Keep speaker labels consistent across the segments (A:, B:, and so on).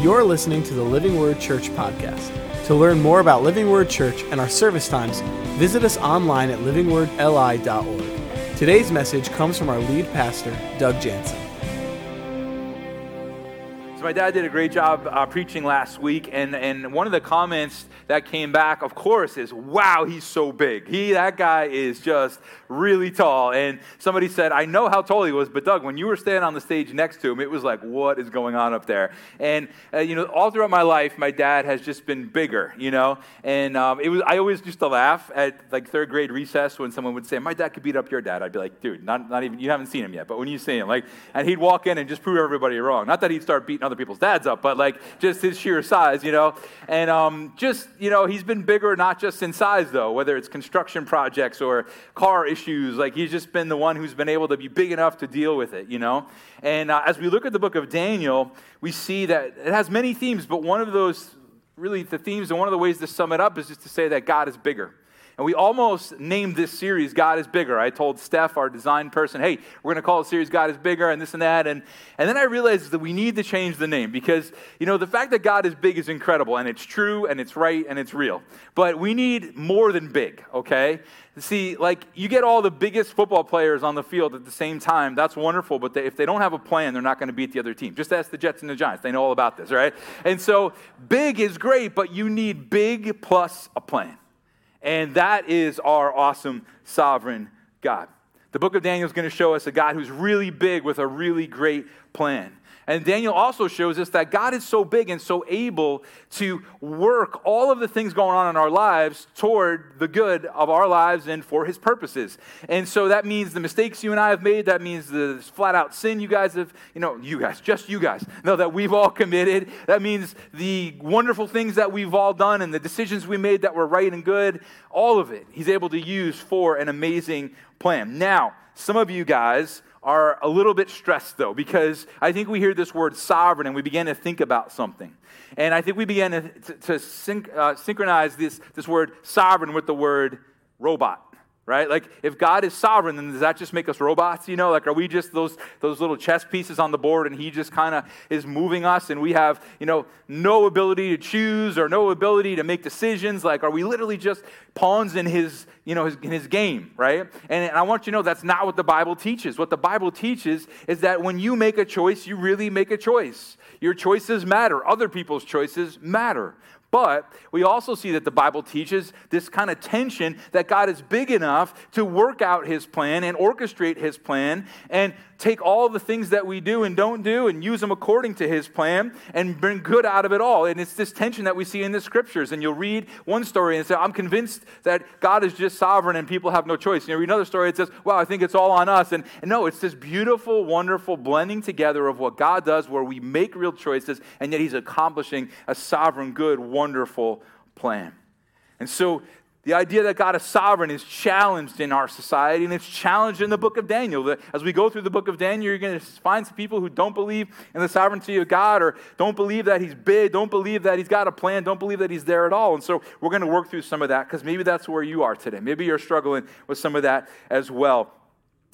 A: You're listening to the Living Word Church podcast. To learn more about Living Word Church and our service times, visit us online at livingwordli.org. Today's message comes from our lead pastor, Doug Jansen.
B: My dad did a great job uh, preaching last week, and, and one of the comments that came back, of course, is, wow, he's so big. He, that guy is just really tall. And somebody said, I know how tall he was, but Doug, when you were standing on the stage next to him, it was like, what is going on up there? And, uh, you know, all throughout my life, my dad has just been bigger, you know? And um, it was, I always used to laugh at like third grade recess when someone would say, my dad could beat up your dad. I'd be like, dude, not, not even, you haven't seen him yet, but when you see him, like, and he'd walk in and just prove everybody wrong. Not that he'd start beating other people's dads up, but like just his sheer size, you know? And um, just, you know, he's been bigger not just in size, though, whether it's construction projects or car issues. Like he's just been the one who's been able to be big enough to deal with it, you know? And uh, as we look at the book of Daniel, we see that it has many themes, but one of those, really, the themes and one of the ways to sum it up is just to say that God is bigger. And we almost named this series God is Bigger. I told Steph, our design person, hey, we're going to call the series God is Bigger and this and that. And, and then I realized that we need to change the name because, you know, the fact that God is big is incredible and it's true and it's right and it's real. But we need more than big, okay? See, like you get all the biggest football players on the field at the same time. That's wonderful, but they, if they don't have a plan, they're not going to beat the other team. Just ask the Jets and the Giants. They know all about this, right? And so big is great, but you need big plus a plan. And that is our awesome sovereign God. The book of Daniel is going to show us a God who's really big with a really great plan. And Daniel also shows us that God is so big and so able to work all of the things going on in our lives toward the good of our lives and for his purposes. And so that means the mistakes you and I have made, that means the flat out sin you guys have, you know, you guys, just you guys, know that we've all committed. That means the wonderful things that we've all done and the decisions we made that were right and good, all of it, he's able to use for an amazing plan. Now, some of you guys, are a little bit stressed, though, because I think we hear this word sovereign and we begin to think about something. And I think we begin to, to, to uh, synchronize this, this word sovereign with the word robot right? Like, if God is sovereign, then does that just make us robots? You know, like, are we just those, those little chess pieces on the board and He just kind of is moving us and we have, you know, no ability to choose or no ability to make decisions? Like, are we literally just pawns in His, you know, his, in His game, right? And, and I want you to know that's not what the Bible teaches. What the Bible teaches is that when you make a choice, you really make a choice. Your choices matter, other people's choices matter. But we also see that the Bible teaches this kind of tension that God is big enough to work out his plan and orchestrate his plan. And take all the things that we do and don't do and use them according to his plan and bring good out of it all. And it's this tension that we see in the scriptures. And you'll read one story and say, I'm convinced that God is just sovereign and people have no choice. And you read another story, it says, Well, I think it's all on us. And, and no, it's this beautiful, wonderful blending together of what God does where we make real choices and yet he's accomplishing a sovereign, good, wonderful plan. And so the idea that God is sovereign is challenged in our society, and it's challenged in the book of Daniel. As we go through the book of Daniel, you're going to find some people who don't believe in the sovereignty of God, or don't believe that He's big, don't believe that He's got a plan, don't believe that He's there at all. And so we're going to work through some of that because maybe that's where you are today. Maybe you're struggling with some of that as well.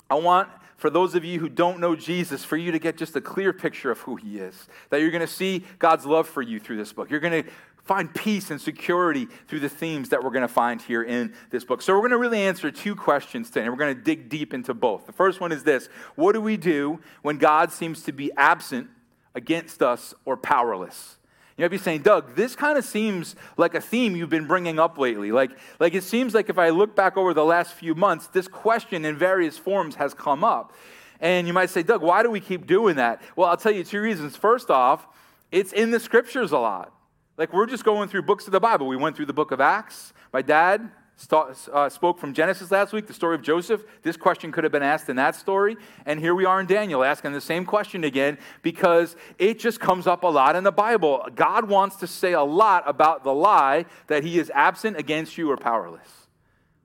B: I want for those of you who don't know Jesus, for you to get just a clear picture of who he is. That you're going to see God's love for you through this book. You're going to find peace and security through the themes that we're going to find here in this book. So, we're going to really answer two questions today, and we're going to dig deep into both. The first one is this What do we do when God seems to be absent, against us, or powerless? You might be saying, Doug, this kind of seems like a theme you've been bringing up lately. Like, like it seems like if I look back over the last few months, this question in various forms has come up. And you might say, Doug, why do we keep doing that? Well, I'll tell you two reasons. First off, it's in the scriptures a lot. Like we're just going through books of the Bible. We went through the book of Acts. My dad st- uh, spoke from Genesis last week, the story of Joseph. This question could have been asked in that story. And here we are in Daniel asking the same question again because it just comes up a lot in the Bible. God wants to say a lot about the lie that he is absent against you or powerless.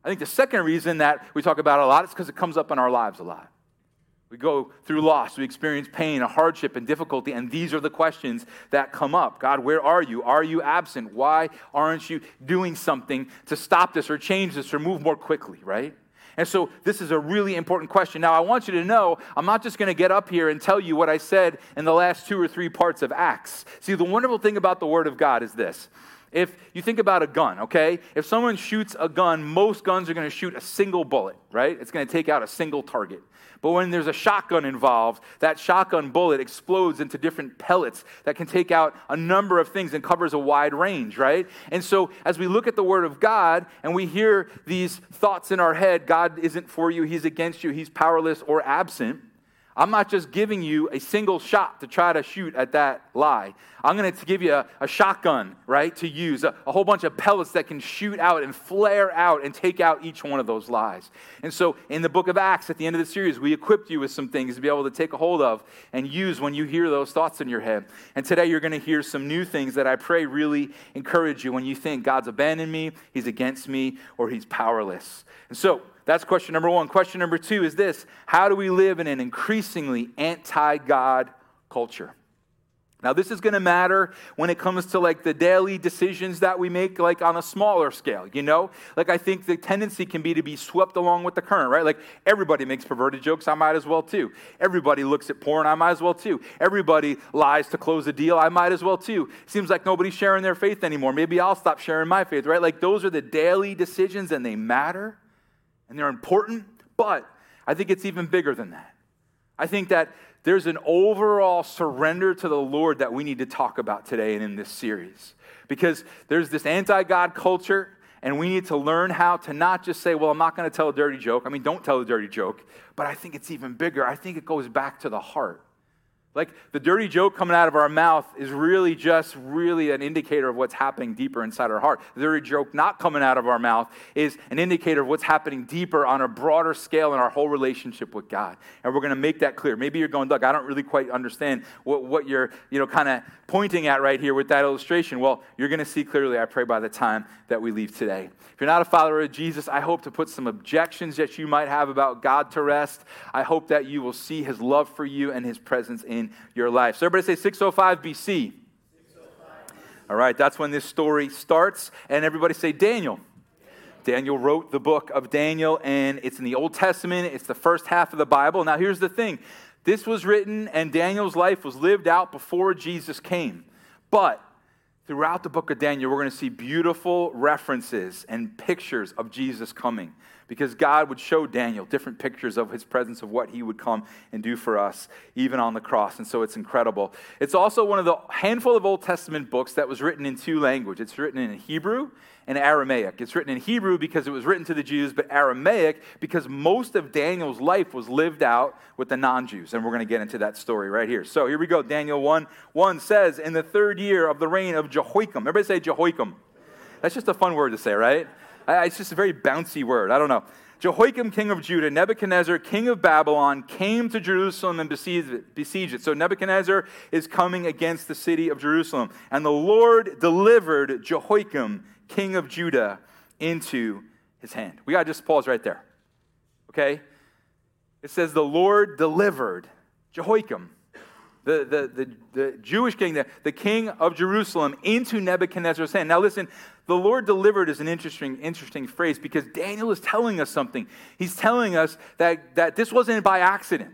B: I think the second reason that we talk about it a lot is because it comes up in our lives a lot. We go through loss, we experience pain, a hardship, and difficulty, and these are the questions that come up. God, where are you? Are you absent? Why aren't you doing something to stop this or change this or move more quickly, right? And so this is a really important question. Now, I want you to know I'm not just going to get up here and tell you what I said in the last two or three parts of Acts. See, the wonderful thing about the Word of God is this. If you think about a gun, okay? If someone shoots a gun, most guns are going to shoot a single bullet, right? It's going to take out a single target. But when there's a shotgun involved, that shotgun bullet explodes into different pellets that can take out a number of things and covers a wide range, right? And so as we look at the Word of God and we hear these thoughts in our head God isn't for you, He's against you, He's powerless or absent I'm not just giving you a single shot to try to shoot at that lie. I'm going to give you a, a shotgun, right, to use, a, a, whole bunch of pellets that can shoot out and flare out and take out each one of those lies. And so in the book of Acts, at the end of the series, we equipped you with some things to be able to take a hold of and use when you hear those thoughts in your head. And today you're going to hear some new things that I pray really encourage you when you think God's abandoned me, He's against me, or He's powerless. And so, that's question number one. Question number two is this How do we live in an increasingly anti God culture? Now, this is going to matter when it comes to like the daily decisions that we make, like on a smaller scale, you know? Like, I think the tendency can be to be swept along with the current, right? Like, everybody makes perverted jokes, I might as well too. Everybody looks at porn, I might as well too. Everybody lies to close a deal, I might as well too. Seems like nobody's sharing their faith anymore. Maybe I'll stop sharing my faith, right? Like, those are the daily decisions and they matter and they're important, but I think it's even bigger than that. I think that there's an overall surrender to the Lord that we need to talk about today and in this series. Because there's this anti God culture, and we need to learn how to not just say, well, I'm not going to tell a dirty joke. I mean, don't tell a dirty joke. But I think it's even bigger. I think it goes back to the heart. Like the dirty joke coming out of our mouth is really just really an indicator of what's happening deeper inside our heart. The dirty joke not coming out of our mouth is an indicator of what's happening deeper on a broader scale in our whole relationship with God. And we're going to make that clear. Maybe you're going, Doug, I don't really quite understand what, what you're, you know, kind of pointing at right here with that illustration. Well, you're going to see clearly, I pray, by the time that we leave today. If you're not a follower of Jesus, I hope to put some objections that you might have about God to rest. I hope that you will see his love for you and his presence in in your life. So, everybody say 605 BC. All right, that's when this story starts. And everybody say Daniel. Daniel wrote the book of Daniel, and it's in the Old Testament. It's the first half of the Bible. Now, here's the thing this was written, and Daniel's life was lived out before Jesus came. But throughout the book of Daniel, we're going to see beautiful references and pictures of Jesus coming because God would show Daniel different pictures of his presence, of what he would come and do for us, even on the cross. And so it's incredible. It's also one of the handful of Old Testament books that was written in two languages. It's written in Hebrew and Aramaic. It's written in Hebrew because it was written to the Jews, but Aramaic because most of Daniel's life was lived out with the non Jews. And we're going to get into that story right here. So here we go. Daniel 1 1 says, In the third year of the reign of Jehoiakim. Everybody say Jehoiakim. That's just a fun word to say, right? It's just a very bouncy word. I don't know. Jehoiakim, king of Judah, Nebuchadnezzar, king of Babylon, came to Jerusalem and besieged it. So Nebuchadnezzar is coming against the city of Jerusalem. And the Lord delivered Jehoiakim, king of Judah, into his hand. We got to just pause right there. Okay? It says, The Lord delivered Jehoiakim the, the, the, the, Jewish king, the, the king of Jerusalem, into Nebuchadnezzar's hand. Now, listen, the Lord delivered is an interesting, interesting phrase because Daniel is telling us something. He's telling us that, that this wasn't by accident,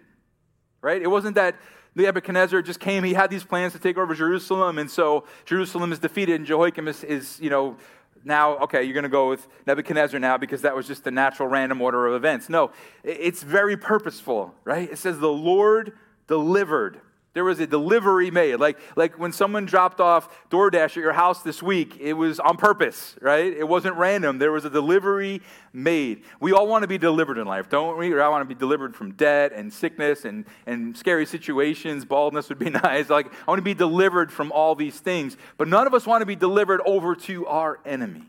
B: right? It wasn't that Nebuchadnezzar just came, he had these plans to take over Jerusalem, and so Jerusalem is defeated, and Jehoiakim is, is you know, now, okay, you're going to go with Nebuchadnezzar now because that was just the natural random order of events. No, it's very purposeful, right? It says the Lord delivered there was a delivery made. Like, like when someone dropped off DoorDash at your house this week, it was on purpose, right? It wasn't random. There was a delivery made. We all want to be delivered in life, don't we? Or I want to be delivered from debt and sickness and, and scary situations. Baldness would be nice. Like, I want to be delivered from all these things. But none of us want to be delivered over to our enemy.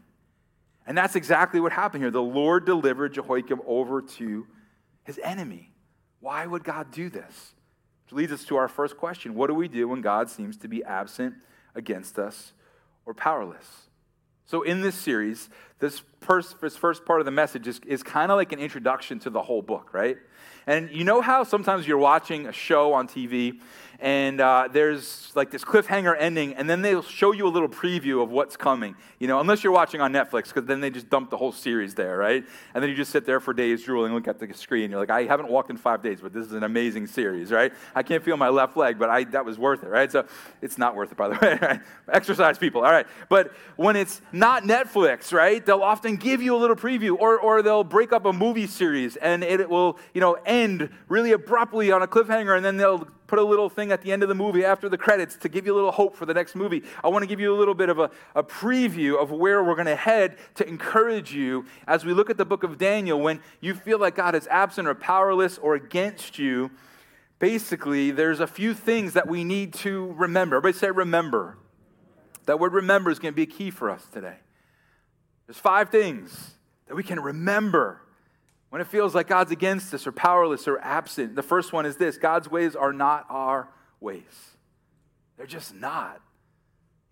B: And that's exactly what happened here. The Lord delivered Jehoiakim over to his enemy. Why would God do this? Which leads us to our first question What do we do when God seems to be absent, against us, or powerless? So, in this series, this, first, this first part of the message is, is kind of like an introduction to the whole book, right? And you know how sometimes you're watching a show on TV and uh, there's like this cliffhanger ending, and then they'll show you a little preview of what's coming. You know, unless you're watching on Netflix, because then they just dump the whole series there, right? And then you just sit there for days drooling, look at the screen. You're like, I haven't walked in five days, but this is an amazing series, right? I can't feel my left leg, but I, that was worth it, right? So it's not worth it, by the way. Exercise, people, all right. But when it's not Netflix, right? They'll often give you a little preview, or or they'll break up a movie series, and it will, you know, end really abruptly on a cliffhanger, and then they'll put a little thing at the end of the movie after the credits to give you a little hope for the next movie. I want to give you a little bit of a, a preview of where we're going to head to encourage you as we look at the book of Daniel when you feel like God is absent or powerless or against you. Basically, there's a few things that we need to remember. Everybody say remember. That word remember is going to be a key for us today. There's five things that we can remember when it feels like God's against us or powerless or absent, the first one is this God's ways are not our ways. They're just not.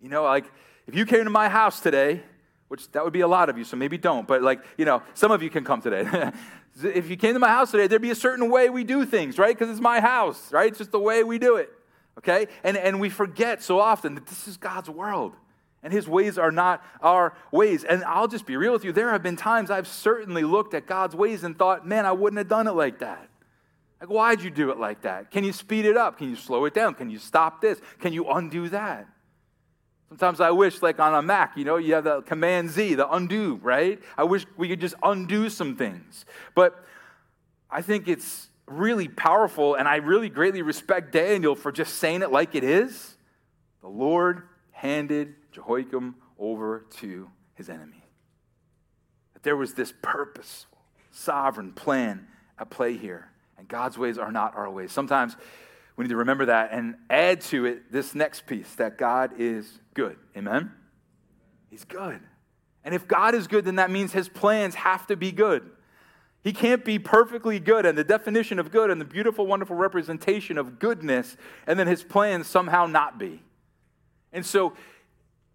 B: You know, like if you came to my house today, which that would be a lot of you, so maybe don't, but like, you know, some of you can come today. if you came to my house today, there'd be a certain way we do things, right? Because it's my house, right? It's just the way we do it, okay? And, and we forget so often that this is God's world and his ways are not our ways. And I'll just be real with you. There have been times I've certainly looked at God's ways and thought, man, I wouldn't have done it like that. Like, why'd you do it like that? Can you speed it up? Can you slow it down? Can you stop this? Can you undo that? Sometimes I wish, like on a Mac, you know, you have the Command Z, the undo, right? I wish we could just undo some things. But I think it's really powerful, and I really greatly respect Daniel for just saying it like it is. The Lord handed Jehoiakim over to his enemy. That there was this purposeful, sovereign plan at play here. And God's ways are not our ways. Sometimes we need to remember that and add to it this next piece that God is good. Amen? He's good. And if God is good, then that means his plans have to be good. He can't be perfectly good, and the definition of good and the beautiful, wonderful representation of goodness, and then his plans somehow not be. And so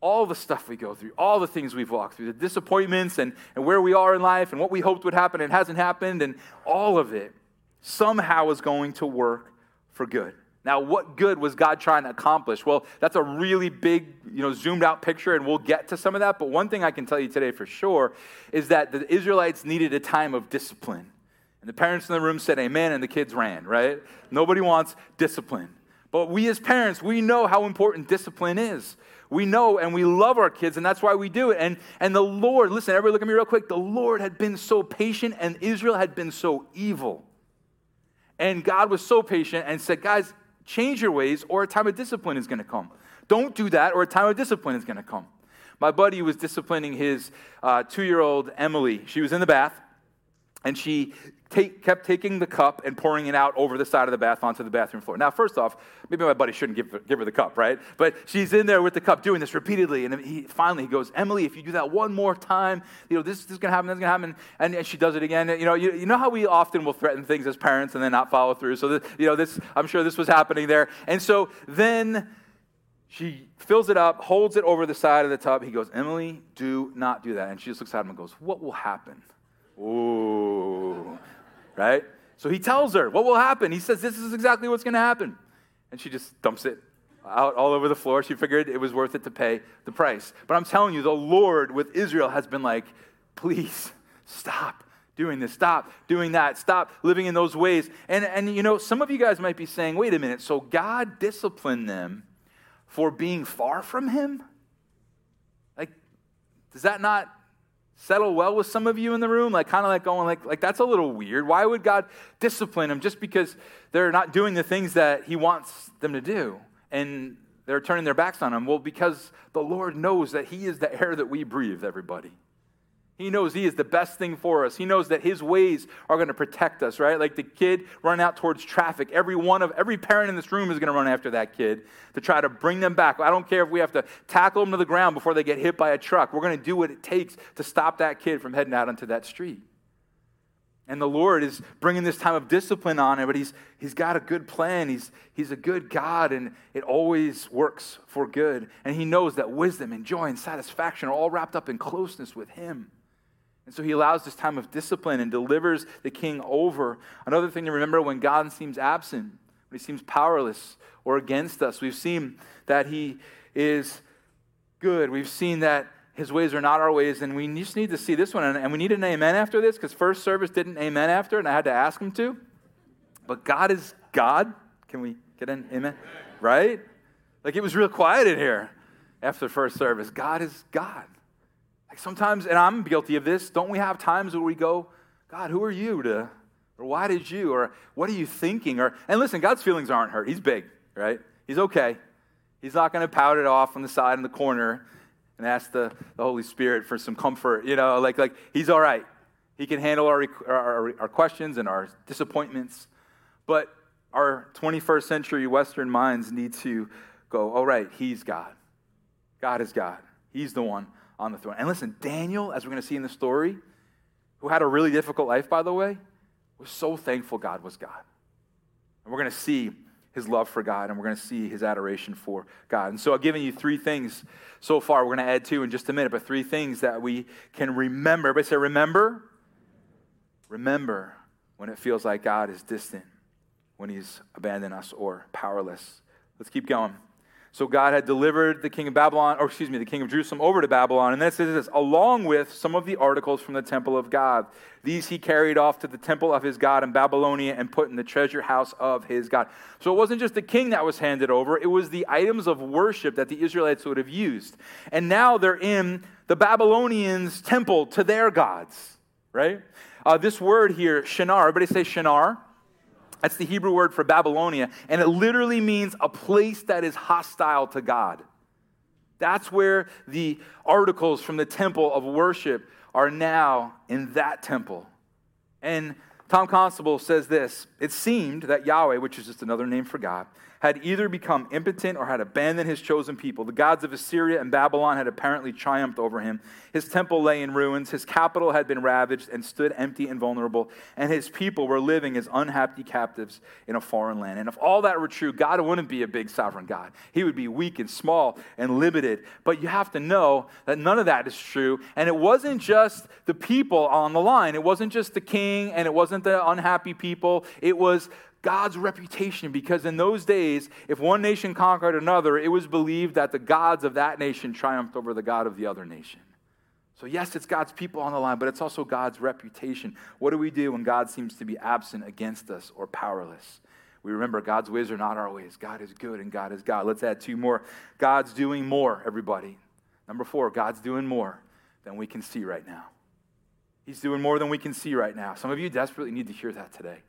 B: all the stuff we go through, all the things we've walked through, the disappointments and, and where we are in life and what we hoped would happen and hasn't happened, and all of it somehow is going to work for good. Now, what good was God trying to accomplish? Well, that's a really big, you know, zoomed out picture, and we'll get to some of that. But one thing I can tell you today for sure is that the Israelites needed a time of discipline. And the parents in the room said amen, and the kids ran, right? Nobody wants discipline. But we as parents, we know how important discipline is. We know and we love our kids, and that's why we do it. And, and the Lord, listen, everybody look at me real quick. The Lord had been so patient, and Israel had been so evil. And God was so patient and said, guys, change your ways, or a time of discipline is going to come. Don't do that, or a time of discipline is going to come. My buddy was disciplining his uh, two year old Emily. She was in the bath, and she take, kept taking the cup and pouring it out over the side of the bath onto the bathroom floor. Now, first off, maybe my buddy shouldn't give, give her the cup, right? But she's in there with the cup doing this repeatedly. And he, finally he goes, Emily, if you do that one more time, you know, this, this is going to happen, this is going to happen. And, and, she does it again. You know, you, you know how we often will threaten things as parents and then not follow through? So, you know, this, I'm sure this was happening there. And so then she fills it up, holds it over the side of the tub. He goes, Emily, do not do that. And she just looks at him and goes, What will happen? Ooh right? So he tells her what will happen. He says, This is exactly what's going to happen. And she just dumps it out all over the floor. She figured it was worth it to pay the price. But I'm telling you, the Lord with Israel has been like, Please stop doing this. Stop doing that. Stop living in those ways. And, and you know, some of you guys might be saying, Wait a minute. So God disciplined them for being far from Him? Like, does that not settle well with some of you in the room? Like kind of like going like, like that's a little weird. Why would god discipline them just because they're not doing the things that he wants them to do? And they're turning their backs on him. Well because the lord knows that he is the air that we breathe everybody he knows He is the best thing for us. He knows that His ways are going to protect us, right? Like the kid running out towards traffic. Every one of every parent in this room is going to run after that kid to try to bring them back. I don't care if we have to tackle them to the ground before they get hit by a truck. We're going to do what it takes to stop that kid from heading out onto that street. And the Lord is bringing this time of discipline on him, but he's, he's got a good plan. He's, he's a good God, and it always works for good. And He knows that wisdom and joy and satisfaction are all wrapped up in closeness with Him. And so he allows this time of discipline and delivers the king over. Another thing to remember when God seems absent, when he seems powerless or against us, we've seen that he is good. We've seen that his ways are not our ways, and we just need to see this one. And we need an amen after this because first service didn't amen after, and I had to ask him to. But God is God. Can we get an amen? Right? Like it was real quiet in here after first service. God is God. Like sometimes, and I'm guilty of this, don't we have times where we go, God, who are you to, or why did you, or what are you thinking? Or, and listen, God's feelings aren't hurt. He's big, right? He's okay. He's not going to pout it off on the side in the corner and ask the, the Holy Spirit for some comfort. You know, like, like he's all right. He can handle our, our, our questions and our disappointments. But our 21st century Western minds need to go, all right, he's God. God is God. He's the one on the throne. And listen, Daniel, as we're going to see in the story, who had a really difficult life, by the way, was so thankful God was God. And we're going to see his love for God and we're going to see his adoration for God. And so I've given you three things so far. We're going to add two in just a minute, but three things that we can remember. But say, remember, remember when it feels like God is distant, when he's abandoned us or powerless. Let's keep going. So God had delivered the king of Babylon, or excuse me, the king of Jerusalem over to Babylon. And then it says this, along with some of the articles from the temple of God. These he carried off to the temple of his God in Babylonia and put in the treasure house of his God. So it wasn't just the king that was handed over, it was the items of worship that the Israelites would have used. And now they're in the Babylonians' temple to their gods, right? Uh, this word here, Shinar, everybody say Shinar. That's the Hebrew word for Babylonia, and it literally means a place that is hostile to God. That's where the articles from the temple of worship are now in that temple. And Tom Constable says this It seemed that Yahweh, which is just another name for God, had either become impotent or had abandoned his chosen people. The gods of Assyria and Babylon had apparently triumphed over him. His temple lay in ruins, his capital had been ravaged and stood empty and vulnerable, and his people were living as unhappy captives in a foreign land. And if all that were true, God wouldn't be a big sovereign God. He would be weak and small and limited. But you have to know that none of that is true. And it wasn't just the people on the line, it wasn't just the king and it wasn't the unhappy people. It was God's reputation because in those days, if one nation conquered another, it was believed that the gods of that nation triumphed over the God of the other nation. So, yes, it's God's people on the line, but it's also God's reputation. What do we do when God seems to be absent against us or powerless? We remember God's ways are not our ways. God is good and God is God. Let's add two more. God's doing more, everybody. Number four, God's doing more than we can see right now. He's doing more than we can see right now. Some of you desperately need to hear that today.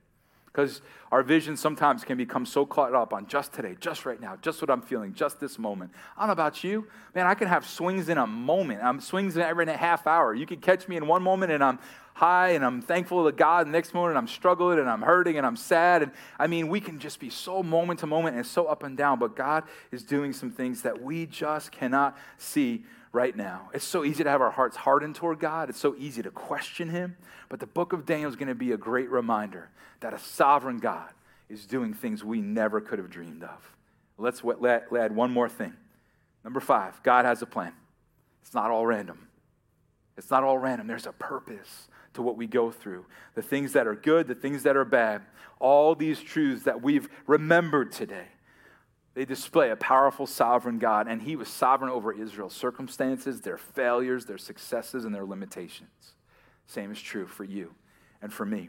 B: Because our vision sometimes can become so caught up on just today, just right now, just what I'm feeling, just this moment. I don't know about you. Man, I can have swings in a moment. I'm swings in every half hour. You can catch me in one moment and I'm high and I'm thankful to God. The next moment I'm struggling and I'm hurting and I'm sad. And I mean, we can just be so moment to moment and so up and down. But God is doing some things that we just cannot see right now. It's so easy to have our hearts hardened toward God. It's so easy to question Him. But the book of Daniel is going to be a great reminder that a sovereign God is doing things we never could have dreamed of. Let's let, add one more thing. Number five, God has a plan. It's not all random. It's not all random. There's a purpose to what we go through. The things that are good, the things that are bad, all these truths that we've remembered today they display a powerful sovereign God, and He was sovereign over Israel's circumstances, their failures, their successes, and their limitations. Same is true for you and for me.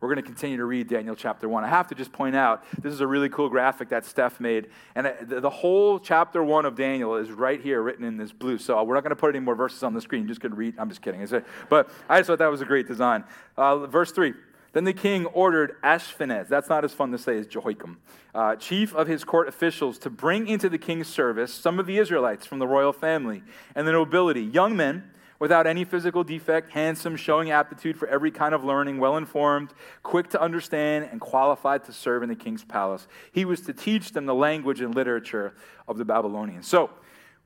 B: We're going to continue to read Daniel chapter 1. I have to just point out this is a really cool graphic that Steph made. And the whole chapter 1 of Daniel is right here written in this blue. So we're not going to put any more verses on the screen. Just going to read. I'm just kidding. But I just thought that was a great design. Uh, verse 3 then the king ordered Ashpenaz, that's not as fun to say as Jehoiakim, uh, chief of his court officials, to bring into the king's service some of the Israelites from the royal family and the nobility, young men without any physical defect, handsome, showing aptitude for every kind of learning, well informed, quick to understand, and qualified to serve in the king's palace. He was to teach them the language and literature of the Babylonians. So,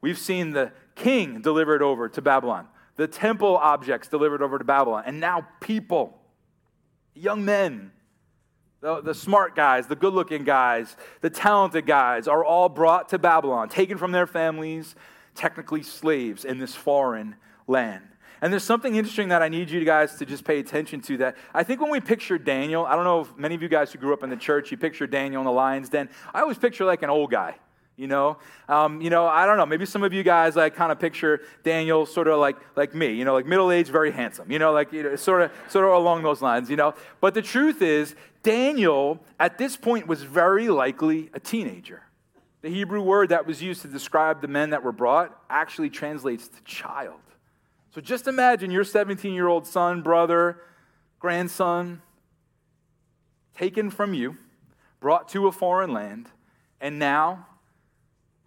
B: we've seen the king delivered over to Babylon, the temple objects delivered over to Babylon, and now people young men, the, the smart guys, the good looking guys, the talented guys are all brought to Babylon, taken from their families, technically slaves in this foreign land. And there's something interesting that I need you guys to just pay attention to that I think when we picture Daniel, I don't know if many of you guys who grew up in the church, you picture Daniel in the lion's den. I always picture like an old guy. You know, um, you know, I don't know. Maybe some of you guys like kind of picture Daniel sort of like like me. You know, like middle aged, very handsome. You know, like you know, sort of sort of along those lines. You know, but the truth is, Daniel at this point was very likely a teenager. The Hebrew word that was used to describe the men that were brought actually translates to child. So just imagine your 17 year old son, brother, grandson, taken from you, brought to a foreign land, and now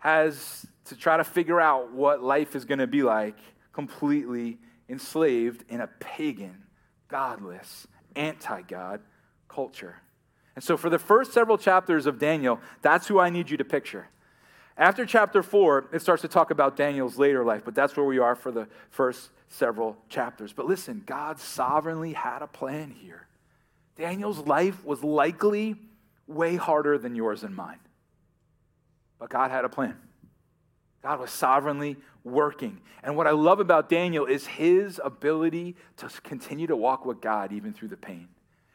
B: has to try to figure out what life is going to be like completely enslaved in a pagan, godless, anti God culture. And so, for the first several chapters of Daniel, that's who I need you to picture. After chapter four, it starts to talk about Daniel's later life, but that's where we are for the first several chapters. But listen, God sovereignly had a plan here. Daniel's life was likely way harder than yours and mine. But God had a plan. God was sovereignly working. And what I love about Daniel is his ability to continue to walk with God even through the pain,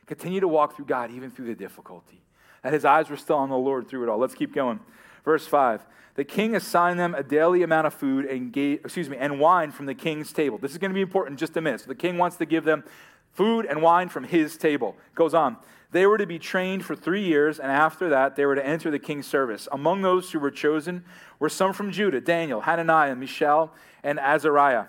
B: continue to walk through God even through the difficulty. That his eyes were still on the Lord through it all. Let's keep going. Verse 5 the king assigned them a daily amount of food and gave, excuse me, and wine from the king's table. This is going to be important in just a minute. So the king wants to give them food and wine from his table. Goes on. They were to be trained for three years, and after that, they were to enter the king's service. Among those who were chosen were some from Judah Daniel, Hananiah, Mishael, and Azariah.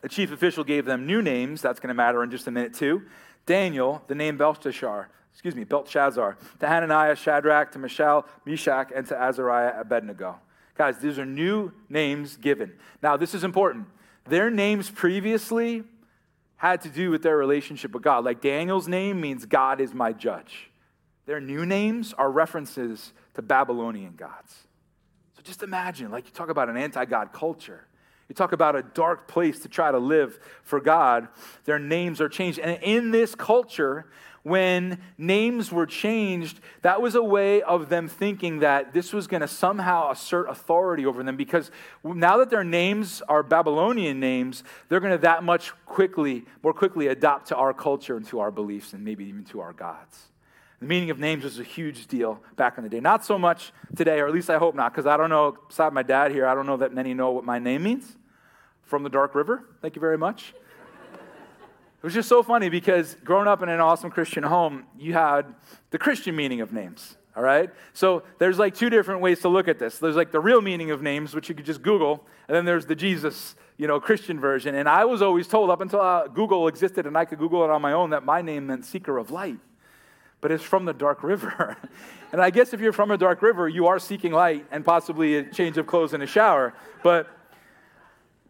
B: The chief official gave them new names. That's going to matter in just a minute, too. Daniel, the name Belteshazzar, excuse me, Belshazzar, to Hananiah, Shadrach, to Mishael, Meshach, and to Azariah, Abednego. Guys, these are new names given. Now, this is important. Their names previously had to do with their relationship with God. Like Daniel's name means God is my judge. Their new names are references to Babylonian gods. So just imagine, like you talk about an anti God culture. You talk about a dark place to try to live for God. Their names are changed. And in this culture, when names were changed, that was a way of them thinking that this was going to somehow assert authority over them because now that their names are Babylonian names, they're going to that much quickly, more quickly adopt to our culture and to our beliefs and maybe even to our gods. The meaning of names was a huge deal back in the day. Not so much today, or at least I hope not, because I don't know, beside my dad here, I don't know that many know what my name means. From the Dark River. Thank you very much. It was just so funny because growing up in an awesome Christian home, you had the Christian meaning of names, all right? So there's like two different ways to look at this. There's like the real meaning of names, which you could just Google, and then there's the Jesus, you know, Christian version. And I was always told up until uh, Google existed and I could Google it on my own that my name meant seeker of light. But it's from the dark river. and I guess if you're from a dark river, you are seeking light and possibly a change of clothes and a shower. But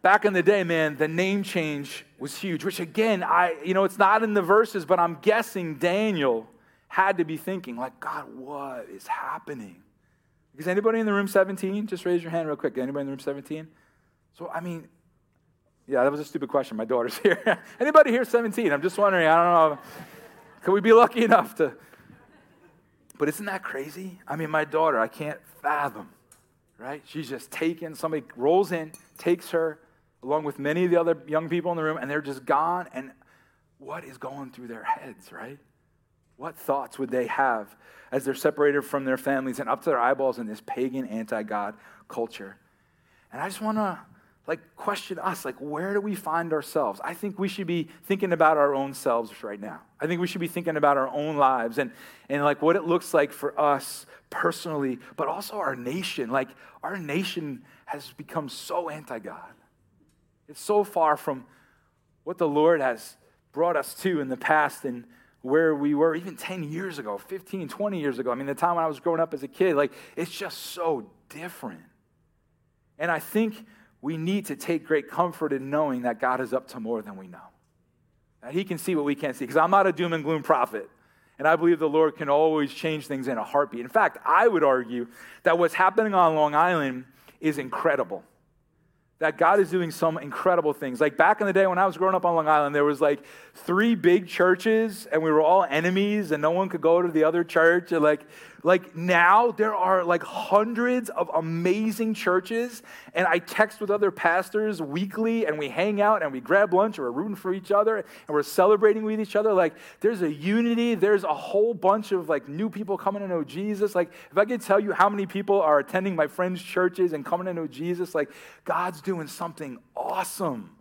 B: back in the day, man, the name change was huge, which again, I, you know, it's not in the verses, but I'm guessing Daniel had to be thinking, like, God, what is happening? Is anybody in the room 17? Just raise your hand real quick. Anybody in the room 17? So, I mean, yeah, that was a stupid question. My daughter's here. anybody here 17? I'm just wondering. I don't know. Could we be lucky enough to? But isn't that crazy? I mean, my daughter, I can't fathom, right? She's just taken, somebody rolls in, takes her, along with many of the other young people in the room, and they're just gone. And what is going through their heads, right? What thoughts would they have as they're separated from their families and up to their eyeballs in this pagan, anti God culture? And I just want to like question us like where do we find ourselves i think we should be thinking about our own selves right now i think we should be thinking about our own lives and and like what it looks like for us personally but also our nation like our nation has become so anti-god it's so far from what the Lord has brought us to in the past and where we were even 10 years ago, 15, 20 years ago. I mean, the time when I was growing up as a kid, like, it's just so different. And I think we need to take great comfort in knowing that God is up to more than we know. That He can see what we can't see. Because I'm not a doom and gloom prophet. And I believe the Lord can always change things in a heartbeat. In fact, I would argue that what's happening on Long Island is incredible that God is doing some incredible things. Like back in the day when I was growing up on Long Island, there was like three big churches and we were all enemies and no one could go to the other church. And like, like now there are like hundreds of amazing churches and I text with other pastors weekly and we hang out and we grab lunch or we're rooting for each other and we're celebrating with each other. Like there's a unity. There's a whole bunch of like new people coming to know Jesus. Like if I could tell you how many people are attending my friends' churches and coming to know Jesus, like God's doing something awesome.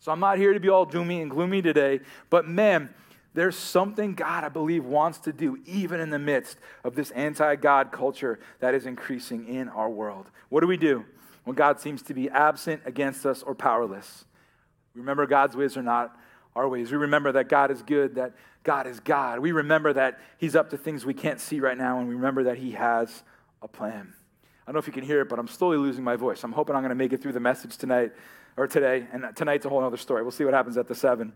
B: So I'm not here to be all doomy and gloomy today, but man, there's something God, I believe, wants to do even in the midst of this anti God culture that is increasing in our world. What do we do when God seems to be absent, against us, or powerless? Remember, God's ways are not our ways. We remember that God is good, that God is God. We remember that He's up to things we can't see right now, and we remember that He has a plan. I don't know if you can hear it, but I'm slowly losing my voice. I'm hoping I'm going to make it through the message tonight or today. And tonight's a whole other story. We'll see what happens at the seven.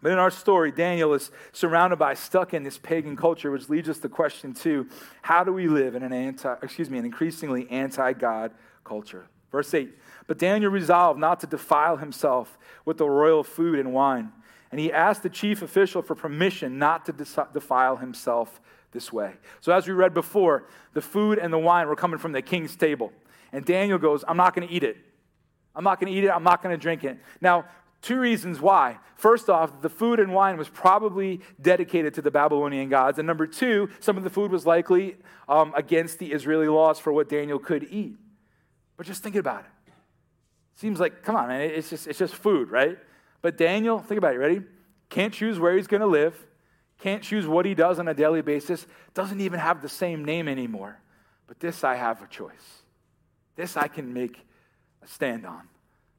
B: But in our story, Daniel is surrounded by, stuck in this pagan culture, which leads us to question two how do we live in an anti, excuse me, an increasingly anti God culture? Verse 8 But Daniel resolved not to defile himself with the royal food and wine. And he asked the chief official for permission not to defile himself this way. So, as we read before, the food and the wine were coming from the king's table. And Daniel goes, I'm not going to eat it. I'm not going to eat it. I'm not going to drink it. Now, two reasons why. First off, the food and wine was probably dedicated to the Babylonian gods. And number two, some of the food was likely um, against the Israeli laws for what Daniel could eat. But just think about it. Seems like, come on, man, it's just, it's just food, right? But Daniel, think about it, ready? Can't choose where he's going to live can't choose what he does on a daily basis, doesn't even have the same name anymore. But this I have a choice. This I can make a stand on.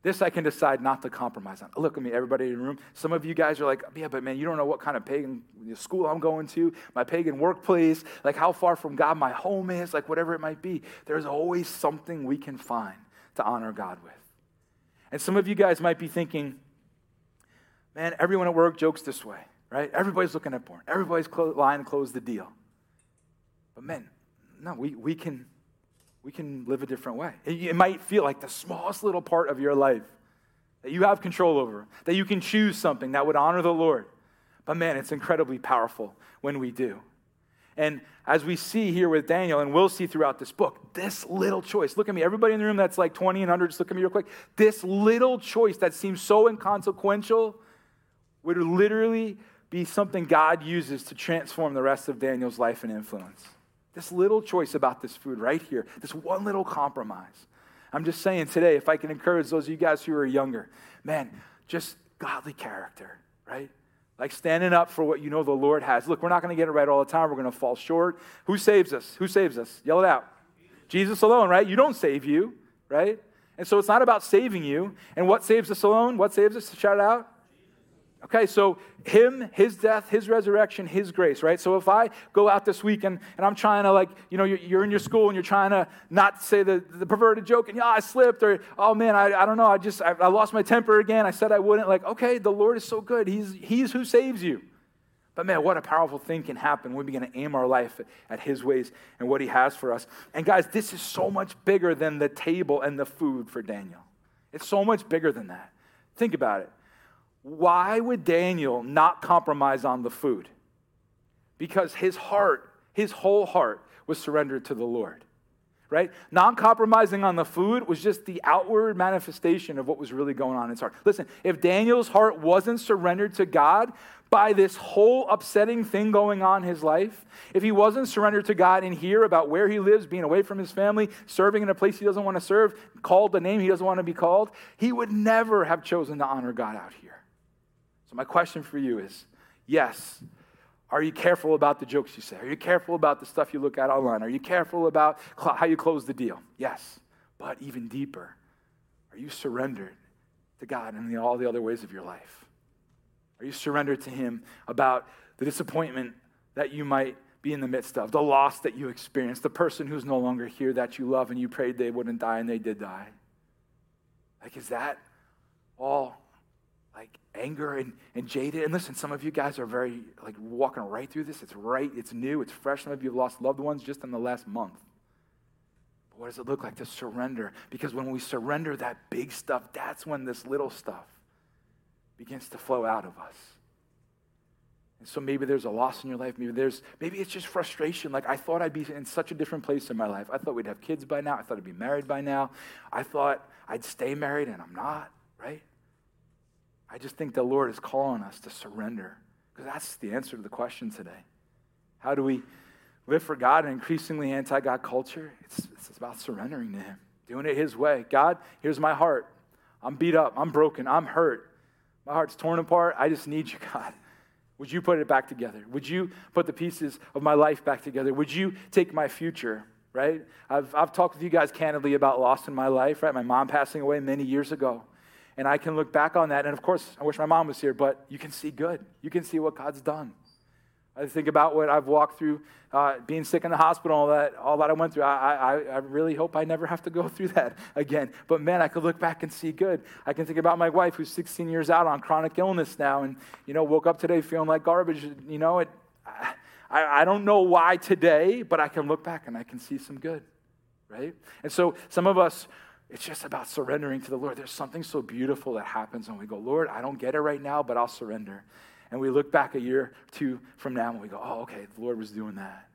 B: This I can decide not to compromise on. Look at me, everybody in the room. Some of you guys are like, yeah, but man, you don't know what kind of pagan school I'm going to, my pagan workplace, like how far from God my home is, like whatever it might be. There's always something we can find to honor God with. And some of you guys might be thinking, man, everyone at work jokes this way right? Everybody's looking at porn. Everybody's clo- lying to close the deal. But men, no, we, we, can, we can live a different way. It, it might feel like the smallest little part of your life that you have control over, that you can choose something that would honor the Lord. But man, it's incredibly powerful when we do. And as we see here with Daniel, and we'll see throughout this book, this little choice, look at me, everybody in the room that's like 20 and under, just look at me real quick. This little choice that seems so inconsequential would literally be something God uses to transform the rest of Daniel's life and influence. This little choice about this food right here, this one little compromise. I'm just saying today, if I can encourage those of you guys who are younger, man, just godly character, right? Like standing up for what you know the Lord has. Look, we're not going to get it right all the time. We're going to fall short. Who saves us? Who saves us? Yell it out. Jesus alone, right? You don't save you, right? And so it's not about saving you. And what saves us alone? What saves us? Shout it out. Okay, so him, his death, his resurrection, his grace, right? So if I go out this week and, and I'm trying to, like, you know, you're, you're in your school and you're trying to not say the, the perverted joke and, yeah, I slipped, or, oh man, I, I don't know, I just, I, I lost my temper again. I said I wouldn't. Like, okay, the Lord is so good. He's, he's who saves you. But man, what a powerful thing can happen when we begin to aim our life at His ways and what He has for us. And guys, this is so much bigger than the table and the food for Daniel. It's so much bigger than that. Think about it. Why would Daniel not compromise on the food? Because his heart, his whole heart, was surrendered to the Lord. Right? Non compromising on the food was just the outward manifestation of what was really going on in his heart. Listen, if Daniel's heart wasn't surrendered to God by this whole upsetting thing going on in his life, if he wasn't surrendered to God in here about where he lives, being away from his family, serving in a place he doesn't want to serve, called the name he doesn't want to be called, he would never have chosen to honor God out here. So, my question for you is yes, are you careful about the jokes you say? Are you careful about the stuff you look at online? Are you careful about cl- how you close the deal? Yes. But even deeper, are you surrendered to God in the, all the other ways of your life? Are you surrendered to Him about the disappointment that you might be in the midst of, the loss that you experienced, the person who's no longer here that you love and you prayed they wouldn't die and they did die? Like, is that all like anger and, and jaded. And listen, some of you guys are very like walking right through this. It's right, it's new, it's fresh. Some of you have lost loved ones just in the last month. But What does it look like to surrender? Because when we surrender that big stuff, that's when this little stuff begins to flow out of us. And so maybe there's a loss in your life. Maybe there's maybe it's just frustration. Like I thought I'd be in such a different place in my life. I thought we'd have kids by now. I thought I'd be married by now. I thought I'd stay married and I'm not, right? I just think the Lord is calling us to surrender. Because that's the answer to the question today. How do we live for God in increasingly anti God culture? It's, it's about surrendering to Him, doing it His way. God, here's my heart. I'm beat up. I'm broken. I'm hurt. My heart's torn apart. I just need you, God. Would you put it back together? Would you put the pieces of my life back together? Would you take my future, right? I've, I've talked with you guys candidly about loss in my life, right? My mom passing away many years ago. And I can look back on that. And of course, I wish my mom was here, but you can see good. You can see what God's done. I think about what I've walked through, uh, being sick in the hospital, all that, all that I went through. I, I, I really hope I never have to go through that again. But man, I could look back and see good. I can think about my wife who's 16 years out on chronic illness now, and you know, woke up today feeling like garbage. You know, it, I, I don't know why today, but I can look back and I can see some good, right? And so some of us it's just about surrendering to the Lord. There's something so beautiful that happens when we go, Lord, I don't get it right now, but I'll surrender. And we look back a year two from now and we go, oh, okay, the Lord was doing that.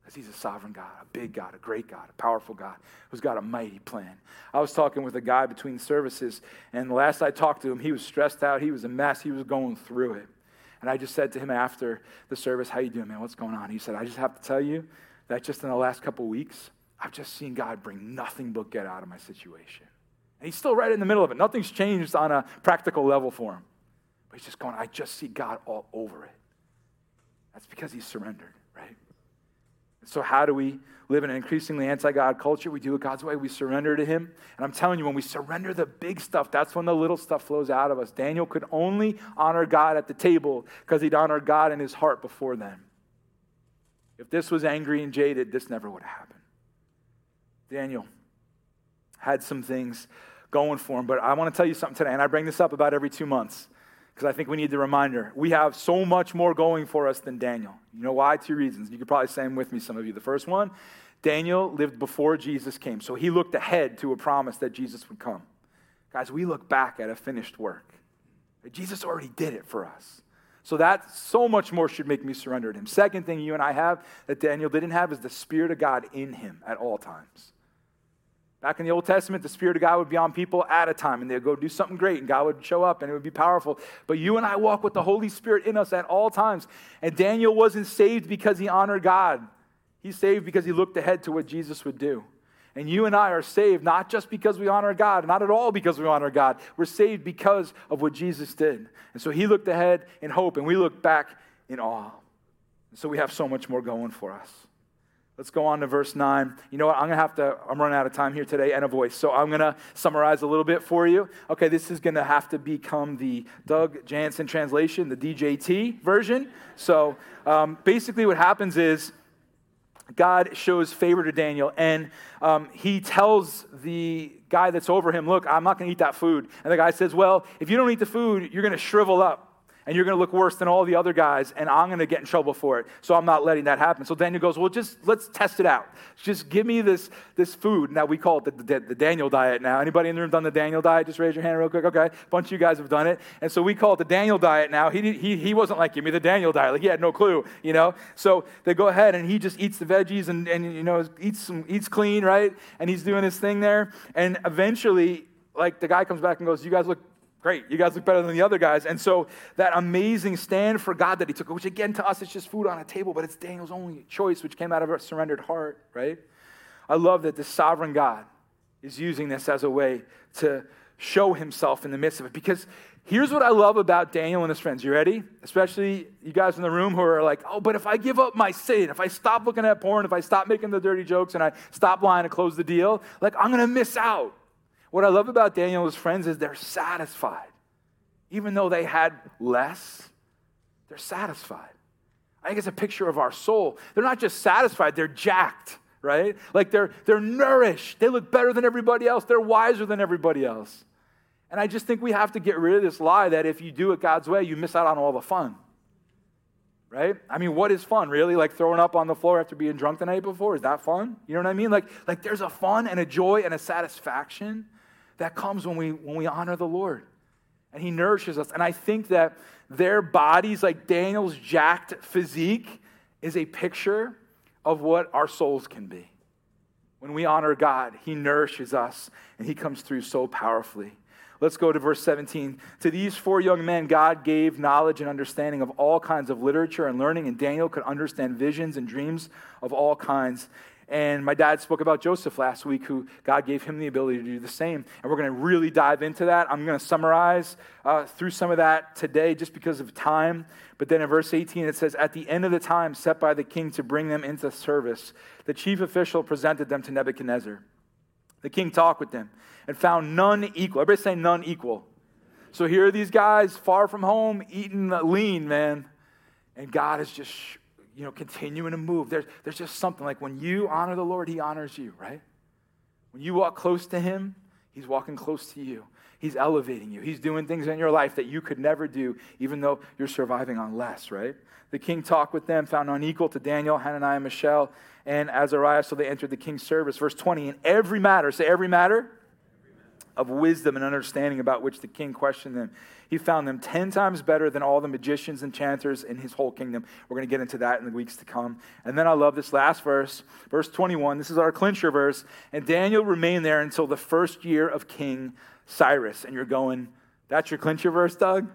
B: Because he's a sovereign God, a big God, a great God, a powerful God who's got a mighty plan. I was talking with a guy between services, and the last I talked to him, he was stressed out. He was a mess. He was going through it. And I just said to him after the service, how you doing, man? What's going on? He said, I just have to tell you that just in the last couple weeks, I've just seen God bring nothing but get out of my situation. And he's still right in the middle of it. Nothing's changed on a practical level for him. But he's just going, I just see God all over it. That's because he's surrendered, right? So, how do we live in an increasingly anti God culture? We do it God's way. We surrender to him. And I'm telling you, when we surrender the big stuff, that's when the little stuff flows out of us. Daniel could only honor God at the table because he'd honor God in his heart before then. If this was angry and jaded, this never would have happened. Daniel had some things going for him. But I want to tell you something today, and I bring this up about every two months because I think we need the reminder. We have so much more going for us than Daniel. You know why? Two reasons. You could probably say them with me, some of you. The first one, Daniel lived before Jesus came, so he looked ahead to a promise that Jesus would come. Guys, we look back at a finished work. Jesus already did it for us. So that so much more should make me surrender to him. Second thing you and I have that Daniel didn't have is the Spirit of God in him at all times. Back in the Old Testament, the Spirit of God would be on people at a time, and they'd go do something great, and God would show up, and it would be powerful. But you and I walk with the Holy Spirit in us at all times. And Daniel wasn't saved because he honored God, he's saved because he looked ahead to what Jesus would do. And you and I are saved not just because we honor God, not at all because we honor God. We're saved because of what Jesus did. And so he looked ahead in hope, and we look back in awe. And so we have so much more going for us. Let's go on to verse 9. You know what? I'm going to have to, I'm running out of time here today and a voice. So I'm going to summarize a little bit for you. Okay, this is going to have to become the Doug Jansen translation, the DJT version. So um, basically, what happens is God shows favor to Daniel and um, he tells the guy that's over him, Look, I'm not going to eat that food. And the guy says, Well, if you don't eat the food, you're going to shrivel up and you're going to look worse than all the other guys, and I'm going to get in trouble for it. So I'm not letting that happen. So Daniel goes, well, just let's test it out. Just give me this, this food. Now we call it the, the, the Daniel diet now. Anybody in the room done the Daniel diet? Just raise your hand real quick. Okay, a bunch of you guys have done it. And so we call it the Daniel diet now. He, he, he wasn't like, give me the Daniel diet. Like he had no clue, you know? So they go ahead and he just eats the veggies and, and you know, eats, some, eats clean, right? And he's doing his thing there. And eventually, like the guy comes back and goes, you guys look great. You guys look better than the other guys. And so that amazing stand for God that he took, which again to us it's just food on a table, but it's Daniel's only choice, which came out of a surrendered heart, right? I love that the sovereign God is using this as a way to show himself in the midst of it. Because here's what I love about Daniel and his friends. You ready? Especially you guys in the room who are like, oh, but if I give up my sin, if I stop looking at porn, if I stop making the dirty jokes and I stop lying to close the deal, like I'm going to miss out. What I love about Daniel's friends is they're satisfied. Even though they had less, they're satisfied. I think it's a picture of our soul. They're not just satisfied, they're jacked, right? Like they're, they're nourished. They look better than everybody else, they're wiser than everybody else. And I just think we have to get rid of this lie that if you do it God's way, you miss out on all the fun right? I mean, what is fun, really? Like throwing up on the floor after being drunk the night before? Is that fun? You know what I mean? Like, like there's a fun and a joy and a satisfaction that comes when we, when we honor the Lord. And He nourishes us. And I think that their bodies, like Daniel's jacked physique, is a picture of what our souls can be. When we honor God, He nourishes us and He comes through so powerfully. Let's go to verse 17. To these four young men, God gave knowledge and understanding of all kinds of literature and learning, and Daniel could understand visions and dreams of all kinds. And my dad spoke about Joseph last week, who God gave him the ability to do the same. And we're going to really dive into that. I'm going to summarize uh, through some of that today just because of time. But then in verse 18, it says, At the end of the time set by the king to bring them into service, the chief official presented them to Nebuchadnezzar. The king talked with them and found none equal. Everybody say none equal. So here are these guys far from home eating lean, man. And God is just you know, continuing to move. There's, there's just something like when you honor the Lord, He honors you, right? When you walk close to Him, He's walking close to you. He's elevating you. He's doing things in your life that you could never do, even though you're surviving on less, right? The king talked with them, found unequal to Daniel, Hananiah, Mishael, and Azariah, so they entered the king's service. Verse 20, in every matter, say every matter, of wisdom and understanding about which the king questioned them. He found them 10 times better than all the magicians, and chanters in his whole kingdom. We're going to get into that in the weeks to come. And then I love this last verse, verse 21. This is our clincher verse. And Daniel remained there until the first year of King Cyrus. And you're going, that's your clincher verse, Doug?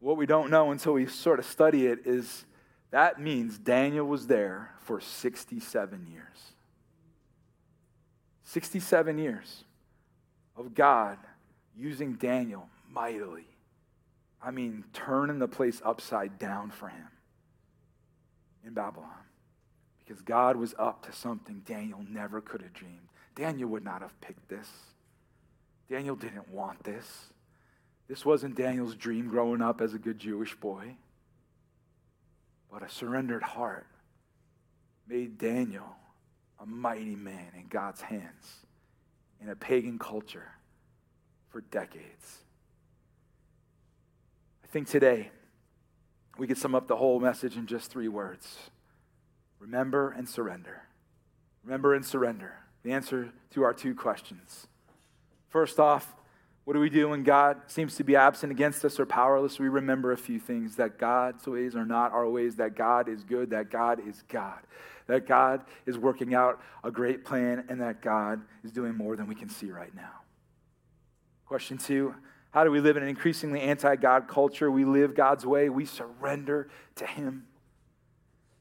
B: What we don't know until we sort of study it is that means Daniel was there for 67 years. 67 years of God using Daniel mightily. I mean, turning the place upside down for him in Babylon. Because God was up to something Daniel never could have dreamed. Daniel would not have picked this. Daniel didn't want this. This wasn't Daniel's dream growing up as a good Jewish boy. But a surrendered heart made Daniel a mighty man in God's hands in a pagan culture for decades. I think today we could sum up the whole message in just three words remember and surrender. Remember and surrender. The answer to our two questions. First off, what do we do when God seems to be absent against us or powerless? We remember a few things that God's ways are not our ways, that God is good, that God is God that God is working out a great plan and that God is doing more than we can see right now. Question two How do we live in an increasingly anti God culture? We live God's way, we surrender to Him.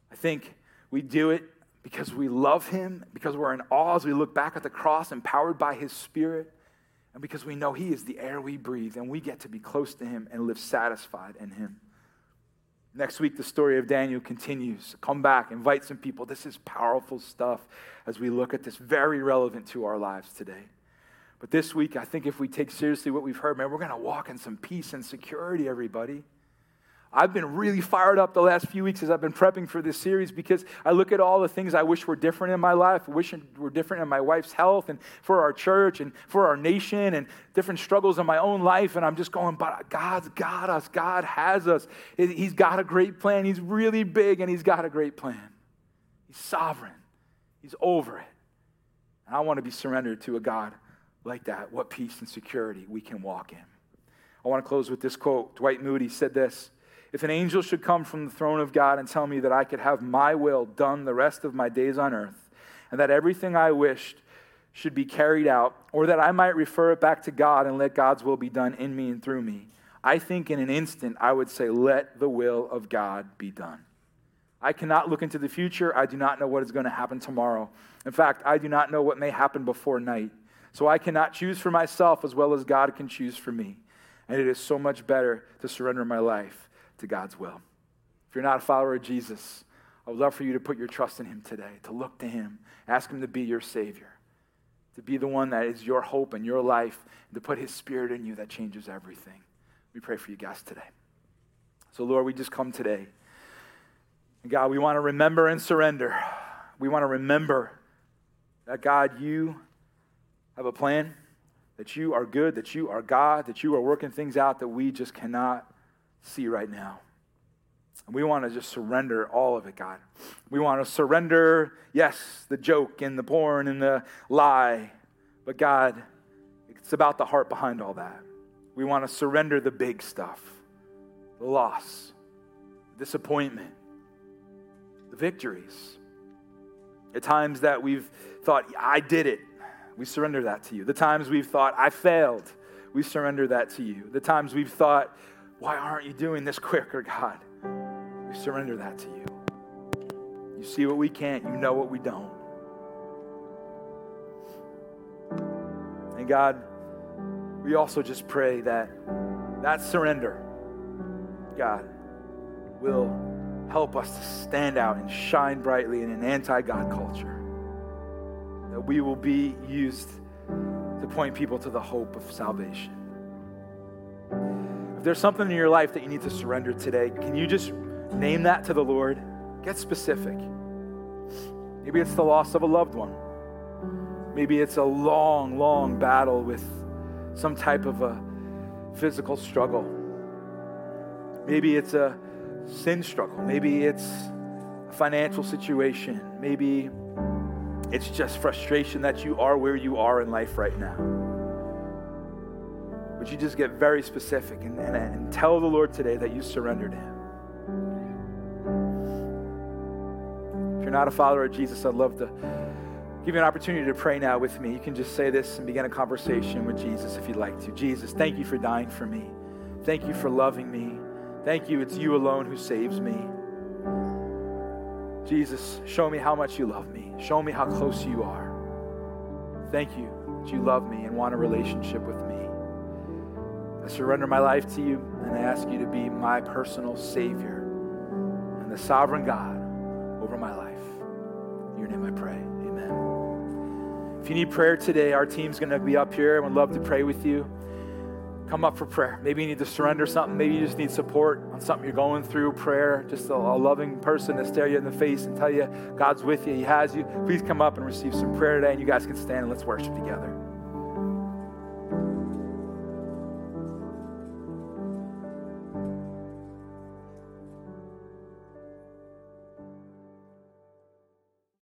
B: I think we do it because we love Him, because we're in awe as we look back at the cross, empowered by His Spirit, and because we know He is the air we breathe, and we get to be close to Him and live satisfied in Him. Next week, the story of Daniel continues. Come back, invite some people. This is powerful stuff as we look at this, very relevant to our lives today. But this week, I think if we take seriously what we've heard, man, we're going to walk in some peace and security, everybody. I've been really fired up the last few weeks as I've been prepping for this series because I look at all the things I wish were different in my life, wish were different in my wife's health and for our church and for our nation and different struggles in my own life. And I'm just going, but God's got us. God has us. He's got a great plan. He's really big and He's got a great plan. He's sovereign, He's over it. And I want to be surrendered to a God like that. What peace and security we can walk in. I want to close with this quote. Dwight Moody said this. If an angel should come from the throne of God and tell me that I could have my will done the rest of my days on earth, and that everything I wished should be carried out, or that I might refer it back to God and let God's will be done in me and through me, I think in an instant I would say, Let the will of God be done. I cannot look into the future. I do not know what is going to happen tomorrow. In fact, I do not know what may happen before night. So I cannot choose for myself as well as God can choose for me. And it is so much better to surrender my life to God's will. If you're not a follower of Jesus, I would love for you to put your trust in Him today, to look to Him, ask Him to be your Savior, to be the one that is your hope and your life, and to put His Spirit in you that changes everything. We pray for you guys today. So, Lord, we just come today. And God, we want to remember and surrender. We want to remember that, God, you have a plan, that you are good, that you are God, that you are working things out that we just cannot see right now. And we want to just surrender all of it, God. We want to surrender, yes, the joke and the porn and the lie, but God, it's about the heart behind all that. We want to surrender the big stuff, the loss, the disappointment, the victories. At times that we've thought, I did it, we surrender that to you. The times we've thought, I failed, we surrender that to you. The times we've thought, why aren't you doing this quicker, God? We surrender that to you. You see what we can't, you know what we don't. And God, we also just pray that that surrender, God, will help us to stand out and shine brightly in an anti God culture. That we will be used to point people to the hope of salvation. If there's something in your life that you need to surrender today, can you just name that to the Lord? Get specific. Maybe it's the loss of a loved one. Maybe it's a long, long battle with some type of a physical struggle. Maybe it's a sin struggle. Maybe it's a financial situation. Maybe it's just frustration that you are where you are in life right now. Would you just get very specific and, and, and tell the Lord today that you surrendered Him? If you're not a follower of Jesus, I'd love to give you an opportunity to pray now with me. You can just say this and begin a conversation with Jesus if you'd like to. Jesus, thank you for dying for me. Thank you for loving me. Thank you, it's you alone who saves me. Jesus, show me how much you love me. Show me how close you are. Thank you that you love me and want a relationship with me. I surrender my life to you and I ask you to be my personal Savior and the sovereign God over my life. In your name I pray. Amen. If you need prayer today, our team's going to be up here and would love to pray with you come up for prayer. Maybe you need to surrender something. Maybe you just need support on something you're going through, prayer, just a, a, loving person to stare you in the face and tell you God's with you, He has you. Please come up and receive some prayer today, and you guys can stand and let's worship together.